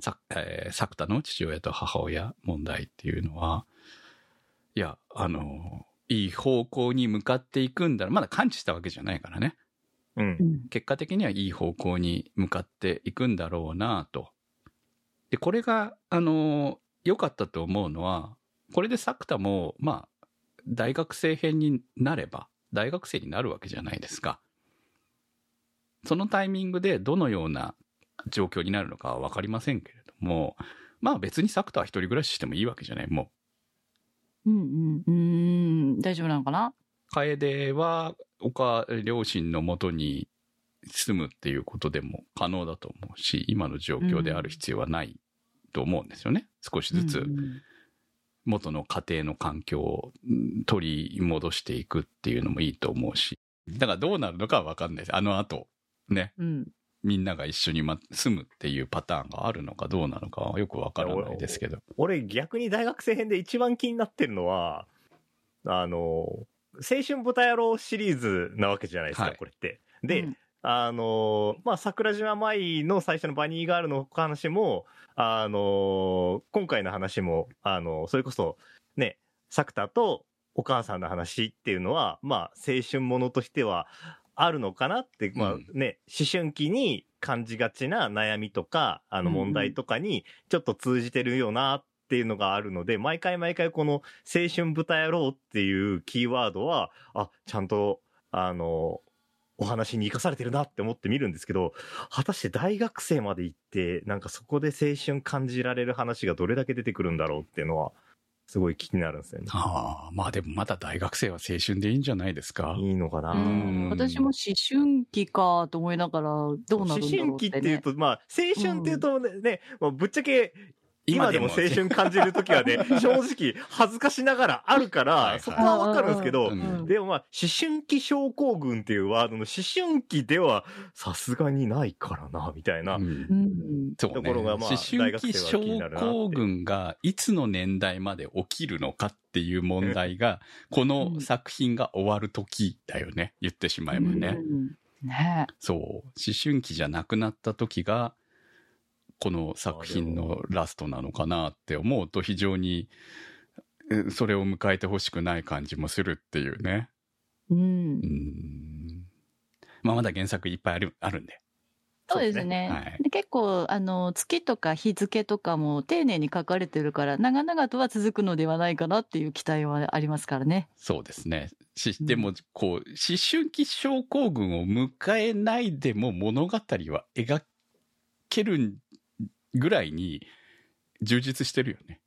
さ、えー、作田の父親と母親問題っていうのは、いや、あの、いい方向に向かっていくんだまだ感知したわけじゃないからね。うん。結果的にはいい方向に向かっていくんだろうなと。で、これが、あの、良かったと思うのは、これで作田も、まあ、大学生編になれば、大学生になるわけじゃないですか。そのタイミングでどのような状況になるのかはわかりませんけれども、まあ別に作田は一人暮らししてもいいわけじゃない。もうんうん。うーん、大丈夫なのかな？う、楓は、おか、両親のもとに住むっていうことでも可能だと思うし、今の状況である必要はないと思うんですよね。少しずつうん元の家庭の環境をうん取り戻していくっていうのもいいと思うし。だからどうなるのかはわかんないです。あの後、ね、うん。みんなが一緒にま住むっていうパターンがあるのかどうなのかはよくわからないですけど。俺逆に大学生編で一番気になってるのは、あの、青春豚野郎シリーズなわけじゃないですか、はいこれって。で、うんあの、まあ、桜島舞の最初のバニーガールの話も、あの、今回の話も、あの、それこそ、ね、作田とお母さんの話っていうのは、まあ、青春ものとしてはあるのかなって、まあうん。ね、思春期に感じがちな悩みとか、あの問題とかにちょっと通じてるよなっていうのがあるので、毎回毎回この青春豚野郎っていうキーワードは、あ、ちゃんと、あの、お話に生かされてるなって思って見るんですけど、果たして大学生まで行って、なんかそこで青春感じられる話がどれだけ出てくるんだろうっていうのは、すごい気になるんですよね。ああ、まあでもまだ大学生は青春でいいんじゃないですか。いいのかな、うん私も思春期かと思いながら、どうなるんだろう思って、ね。春期っていうと、まあ、青春っていうとね、ねもうぶっちゃけ、今でも青今春感じるときはね、正直恥ずかしながらあるから、そこはわかるんですけど、うんでもまあ、思春期症候群っていうワードの思春期ではさすがにないからな、みたいな。ところがまあ思春期症候群がいつの年代まで起きるのかっていう問題が、この作品が終わる時だよね。言ってしまえばね。うんねそう。思春期じゃなくなった時が、この作品のラストなのかなって思うと非常に、えそれを迎えてほしくない感じもするっていうね。うんう。ん。まあまだ原作いっぱいある、あるんで。そうですね。はいで結構、あの、月とか日付とかも丁寧に書かれてるから、長々とは続くのではないかなっていう期待はありますからね。そうですね。し、うんでも、こう、思春期症候群を迎えないでも物語は描けるぐらいに充実してるよね。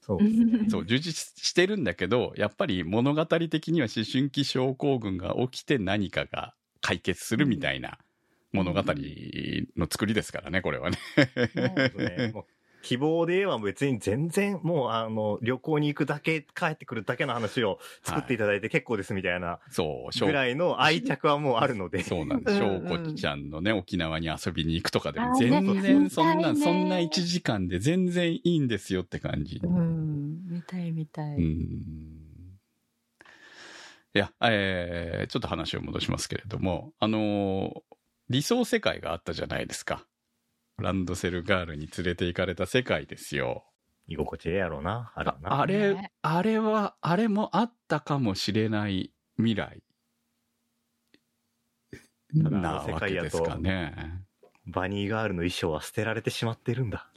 そうですね。そう、充実してるんだけど、やっぱり物語的には思春期症候群が起きて何かが解決するみたいな物語の作りですからね、これはね。ね希望で言えば別に全然もうあの旅行に行くだけ帰ってくるだけの話を作っていただいて結構ですみたいなそう、ぐらいの愛着はもうあるので。そうなんです。しょうんうんうこちゃんのね、沖縄に遊びに行くとかでも全然そんな、そんな1時間で全然いいんですよって感じ。うん。見たい見たい。うんいや、えー、ちょっと話を戻しますけれども、あのー理想世界があったじゃないですか。ランドセルガールに連れて行かれた世界ですよ。居心地ええやろうな。あるわな。あれ、ねあれは、あれもあったかもしれない未来なわけですかね。バニーガールの衣装は捨てられてしまってるんだ。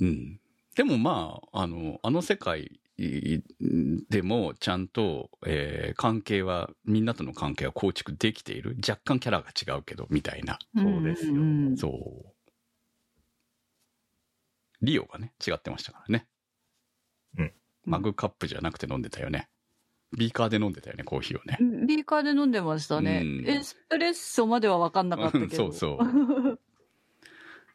うん。でもまあ、あの、あの世界でもちゃんと、えー関係は、みんなとの関係は構築できている。若干キャラが違うけど、みたいな。そうですよそう。リオがね、違ってましたからね。うん。マグカップじゃなくて飲んでたよね。ビーカーで飲んでたよね、コーヒーをね。ビーカーで飲んでましたね。うんエスプレッソまでは分かんなかったけど。そうそう。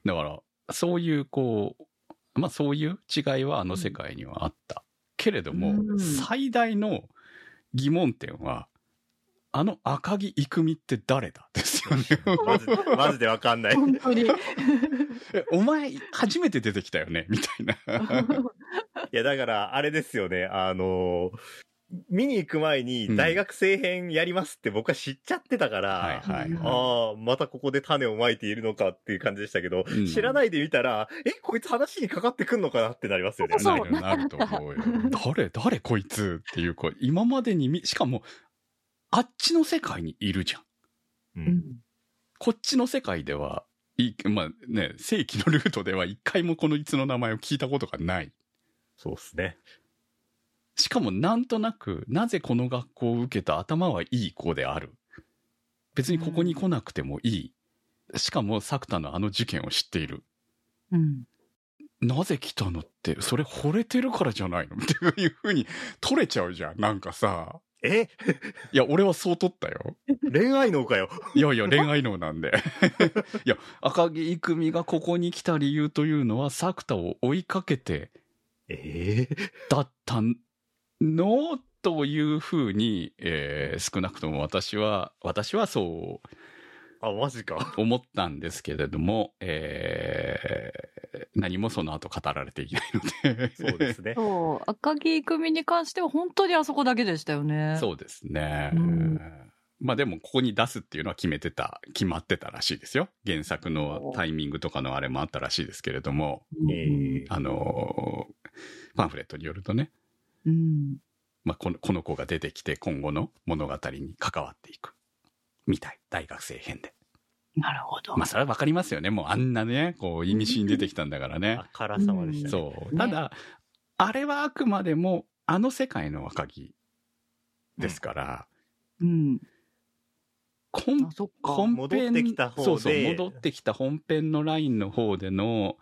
だから、そういう、こう、まあそういう違いはあの世界にはあったけれども、うん最大の疑問点は、あの赤木郁美って誰だ？ですよね。マジで、マジでわかんない。本当に。えお前、初めて出てきたよね？みたいな。いや、だから、あれですよね。あのー見に行く前に大学生編やりますって僕は知っちゃってたから、はいはいあはあ、またここで種をまいているのかっていう感じでしたけど、うん知らないで見たら、え、こいつ話にかかってくんのかなってなりますよね。い。そうなるなると思うよ。誰、誰こいつっていう、こう、今までにみ、しかも、あっちの世界にいるじゃん。ううんんこっちの世界では、いまあね、正規のルートでは一回もこのいつの名前を聞いたことがない。そうですね。しかもなんとなく、なぜこの学校を受けた頭はいい子である。別にここに来なくてもいい。しかも、作田のあの事件を知っている。うん。なぜ来たのって、それ惚れてるからじゃないの？っていう風に取れちゃうじゃん。なんかさ。え？いや、俺はそう取ったよ。恋愛脳かよ。いやいや、恋愛脳なんで。いや、赤木郁美がここに来た理由というのは、作田を追いかけてええ？だったの？というふうに、えー少なくとも私は、私はそうあ、マジか。思ったんですけれども、えー何もその後語られていないので。そうですね。そう。赤木郁美に関しては本当にあそこだけでしたよね。そうですね。うんまあでも、ここに出すっていうのは決めてた、決まってたらしいですよ。原作のタイミングとかのあれもあったらしいですけれども、あのーパンフレットによるとね、うん。まあ、このこの子が出てきて今後の物語に関わっていく。みたい。大学生編で。なるほど。まあ、それはわかりますよね。もうあんなね、こう、意味深に出てきたんだからね あ。からさまでしたね。そう。ねただ、あれはあくまでも、あの世界の若木ですから、うん。本あ、そっか。本編戻ってきた方でそうそう、戻ってきた本編のラインの方での、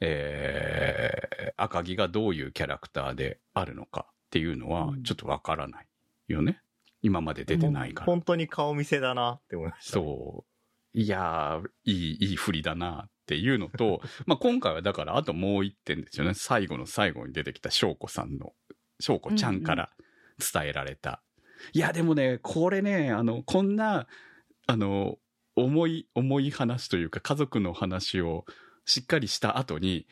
えー、赤木がどういうキャラクターであるのかっていうのはうん、ちょっとわからないよね。今まで出てないから。本当に顔見せだなって思いました。そう。いやー、いい、いい振りだなっていうのと、まあ今回はだからあともう一点ですよね。最後の最後に出てきた翔子さんの、翔子ちゃんから伝えられた。いや、でもね、これね、あの、こんな、あの、重い、重い話というか家族の話をしっかりした後に、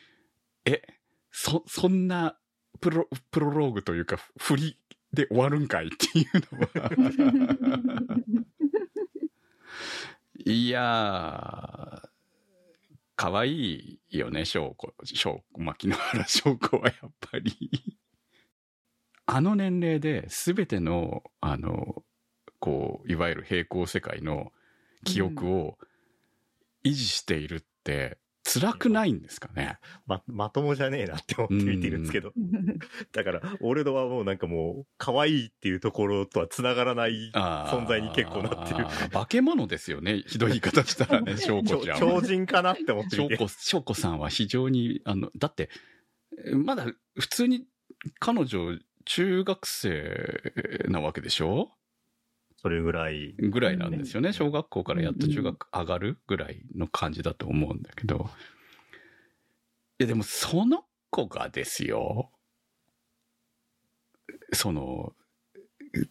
え、そ、そんなプロ、プロローグというか振りで終わるんかいっていうのは。いやー、可愛いよね、翔子、翔子、牧野原翔子はやっぱり。あの年齢で全ての、あの、こう、いわゆる平行世界の記憶を維持しているって辛くないんですかね？ま、まともじゃねえなって思って見てるんですけど。だから、俺のはもうなんかもう、可愛いっていうところとは繋がらない存在に結構なってる。化け物ですよね。ひどい言い方したらね、翔子ちゃんは超。人かなって思って見て。翔子、翔子さんは非常に、あの、だって、えまだ普通に彼女中学生なわけでしょ？それぐらい。ぐらいなんですよね。小学校からやっと中学上がるぐらいの感じだと思うんだけど。いやでもその子がですよ、その、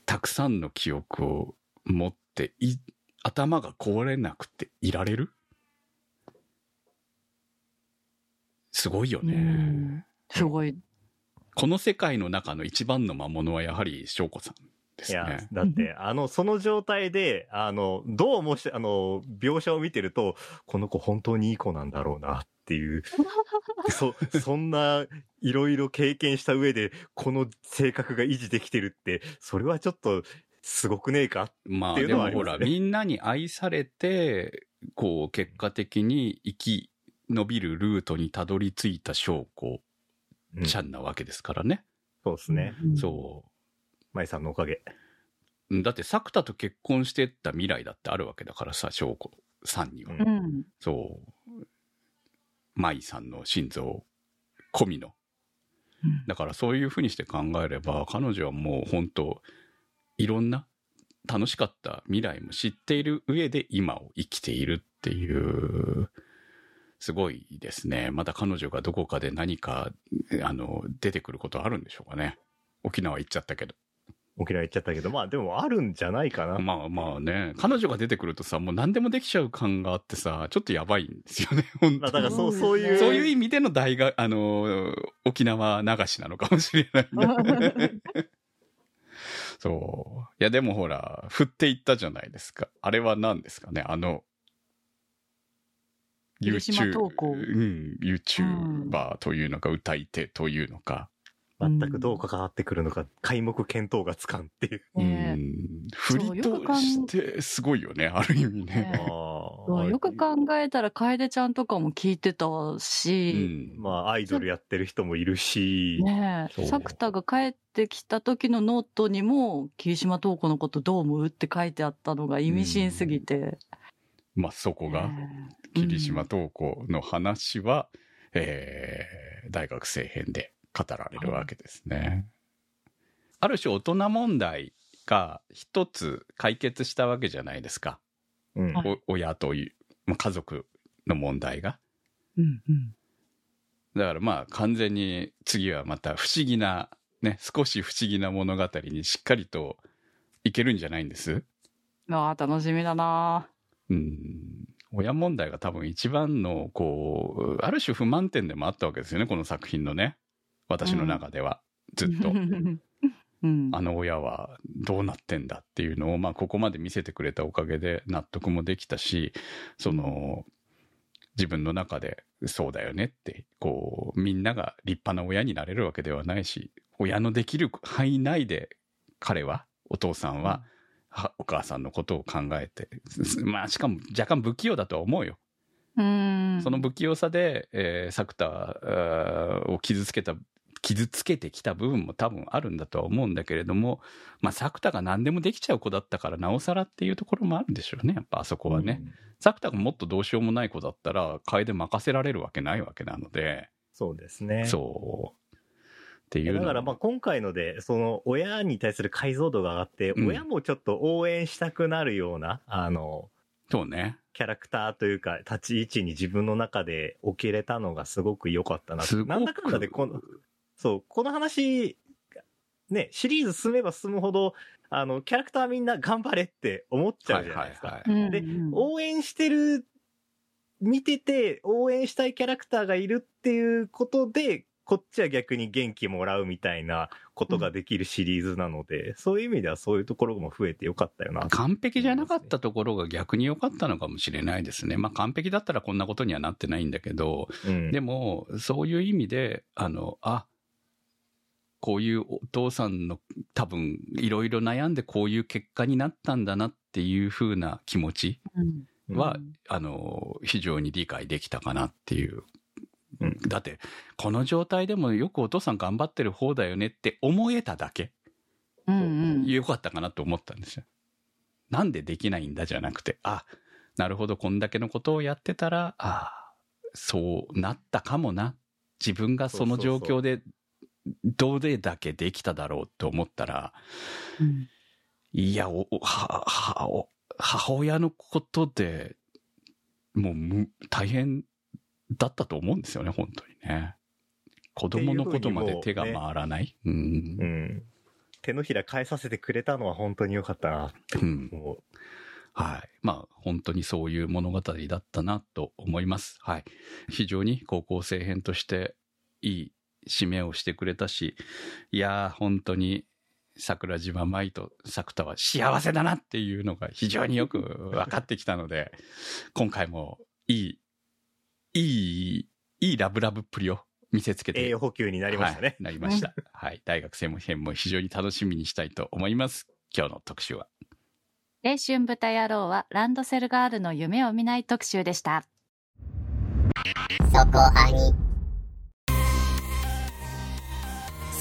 たくさんの記憶を持ってい、頭が壊れなくていられる？すごいよね。うんすごい。この世界の中の一番の魔物はやはり翔子さんですいやね、。だって、あの、その状態で、あの、どうもして、あの、描写を見てると、この子本当にいい子なんだろうなっていう、そ、そんな、いろいろ経験した上で、この性格が維持できてるって、それはちょっと、すごくねえかまあっていうでもほのはありますねら、みんなに愛されて、こう、結果的に生き延びるルートにたどり着いた証拠うんちゃんなわけですからね。そうですね。うんそ舞さんのおかげ。う。だって作田と結婚してった未来だってあるわけだからさ、証拠さんには。うんうん。そう。舞さんの心臓込みの。うんだからそういうふうにして考えれば、彼女はもう本当いろんな楽しかった未来も知っている上で今を生きているっていう、すごいですね。また彼女がどこかで何か、あの、出てくることあるんでしょうかね。沖縄行っちゃったけど。沖縄行っちゃったけど、まあでもあるんじゃないかな。まあまあね、彼女が出てくるとさ、もう何でもできちゃう感があってさ、ちょっとやばいんですよね、本当に。だからそう、そういう。そういう意味での大学、あの、沖縄流しなのかもしれないね。そう。いや、でもほら、振っていったじゃないですか。あれは何ですかね、あの、霧島投稿うん、YouTuber というのか、歌い手というのか。全くどう関わってくるのか、皆目見当がつかんっていう。う。振りとしてすごいよね、ある意味ね。よく考えたら楓ちゃんとかも聞いてたうし、ん。まあ、アイドルやってる人もいるし、ねえ、作田が帰ってきた時のノートにも、霧島東子のことどう思うって書いてあったのが意味深すぎて。まあ、そこが、霧島東子の話は、えー大学生編で語られるわけですね。ある種大人問題が一つ解決したわけじゃないですか。うん。親という、まあ、家族の問題が。うんうんだからまあ完全に次はまた不思議な、ね、少し不思議な物語にしっかりといけるんじゃないんです？ああ、楽しみだなうん。親問題が多分一番の、こう、ある種不満点でもあったわけですよね、この作品のね。私の中では。ずっと。うん。あの親はどうなってんだっていうのを、まあ、ここまで見せてくれたおかげで納得もできたし、その、自分の中でそうだよねって、こう、みんなが立派な親になれるわけではないし、親のできる範囲内で彼は、お父さんは、はお母さんのことを考えて、すまあ、しかも若干不器用だとは思うよ。うん。その不器用さで、えー、作田を傷つけた、傷つけてきた部分も多分あるんだとは思うんだけれども、まあ、作田が何でもできちゃう子だったから、なおさらっていうところもあるんでしょうね、やっぱあそこはね。作田がもっとどうしようもない子だったら、楓任せられるわけないわけなので、そうですね。そう。っていうのだからまあ今回ので、その親に対する解像度が上がって、うん親もちょっと応援したくなるような、あの、そうね。キャラクターというか、立ち位置に自分の中で置けれたのがすごく良かったななんだかんだでこの、そう、この話、ね、シリーズ進めば進むほど、あの、キャラクターみんな頑張れって思っちゃうじゃないですか。はいはいはいでうんうん応援してる、見てて応援したいキャラクターがいるっていうことで、こっちは逆に元気もらうみたいなことができるシリーズなので、そういう意味ではそういうところも増えてよかったよな。完璧じゃなかったところが逆に良かったのかもしれないですね。まあ完璧だったらこんなことにはなってないんだけど、うん。でも、そういう意味で、あの、あ、こういうお父さんの多分、いろいろ悩んでこういう結果になったんだなっていう風な気持ちうんは、うんあの、非常に理解できたかなっていう。うんだって、この状態でもよくお父さん頑張ってる方だよねって思えただけ、うんうんよかったかなと思ったんですよ。なんでできないんだじゃなくて、あ、なるほど、こんだけのことをやってたら、あそうなったかもな。自分がその状況で、どれだけできただろうと思ったら、うんいや、お、おは、は、お母親のことで、もうむ、大変だったと思うんですよね、本当にね。子供のことまで手が回らない。うんう。ん。手のひら返させてくれたのは本当に良かったなってうう。はい。まあ、本当にそういう物語だったなと思います。はい。非常に高校生編としていい締めをしてくれたし、いやー、本当に桜島舞と作田は幸せだなっていうのが非常によく分かってきたので、今回もいい、いい、いいラブラブっぷりを見せつけて栄養補給になりましたね。はい、なりました。はい。大学生も編も非常に楽しみにしたいと思います。今日の特集は。青春豚野郎はランドセルガールの夢を見ない特集でした。そこアニ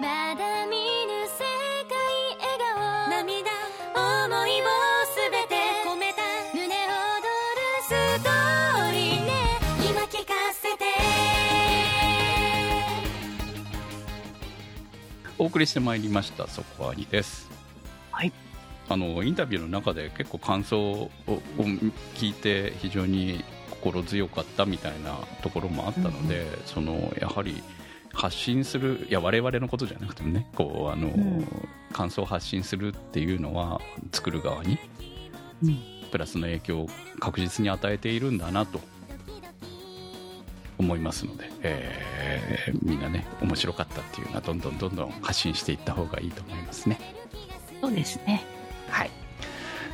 まだ見ぬ世界笑顔涙思いをすべて込めた胸躍るストーリーね今聞かせてお送りしてまいりましたそこありです。はい。あのインタビューの中で結構感想を聞いて非常に心強かったみたいなところもあったので、うん、そのやはり発信するいや我々のことじゃなくてもねこうあの、ん。感想を発信するっていうのは作る側にうん。プラスの影響を確実に与えているんだなと思いますので、えーみんなね面白かったっていうのはどんどんどんどん発信していった方がいいと思いますね。そうですね。はい、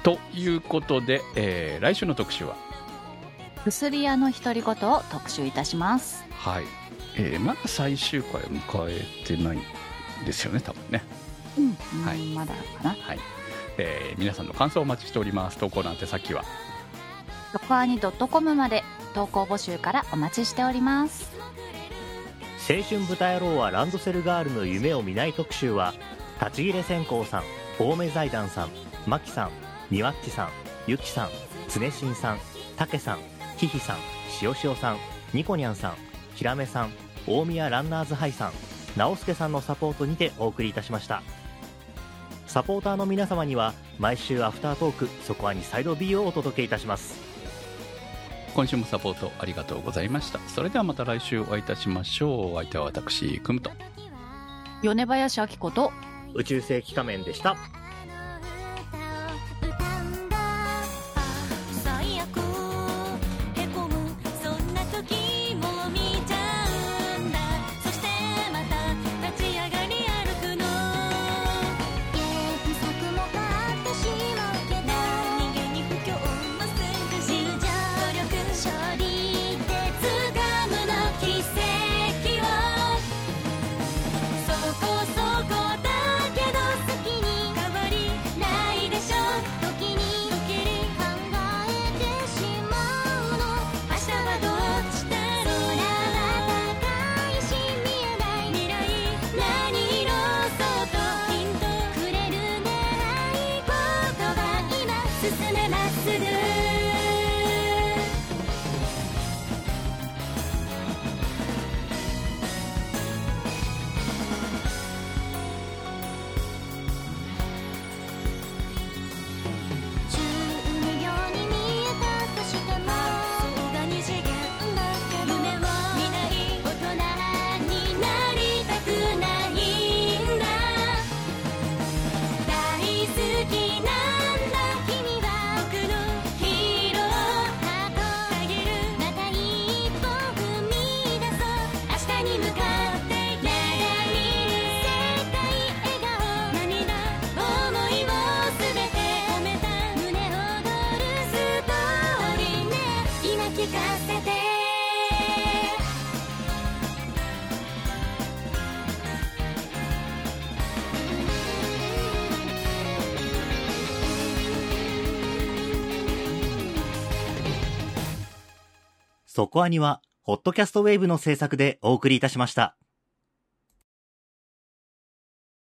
ということで、えー来週の特集は、薬屋の独り言を特集いたします。はいえーまだ最終回を迎えてないんですよね多分ね。うん、はい。まだかな。はい。えー皆さんの感想をお待ちしております。投稿なんてさっきは？そこアニ .com まで投稿募集からお待ちしております。青春豚野郎はランドセルガールの夢を見ない特集は立ち切れ線香さん青梅財団さんマキさんニワッチさんゆきさん常新さんたけさんひひさんしおしおさんニコニャンさんひらめさん大宮ランナーズハイさん直輔さんのサポートにてお送りいたしました。サポーターの皆様には毎週アフタートークそこはにサイド B をお届けいたします。今週もサポートありがとうございました。それではまた来週お会いいたしましょう。お相手は私くむと。米林明子と宇宙世紀仮面でしたそこアニは、ホットキャストウェーブの制作でお送りいたしました。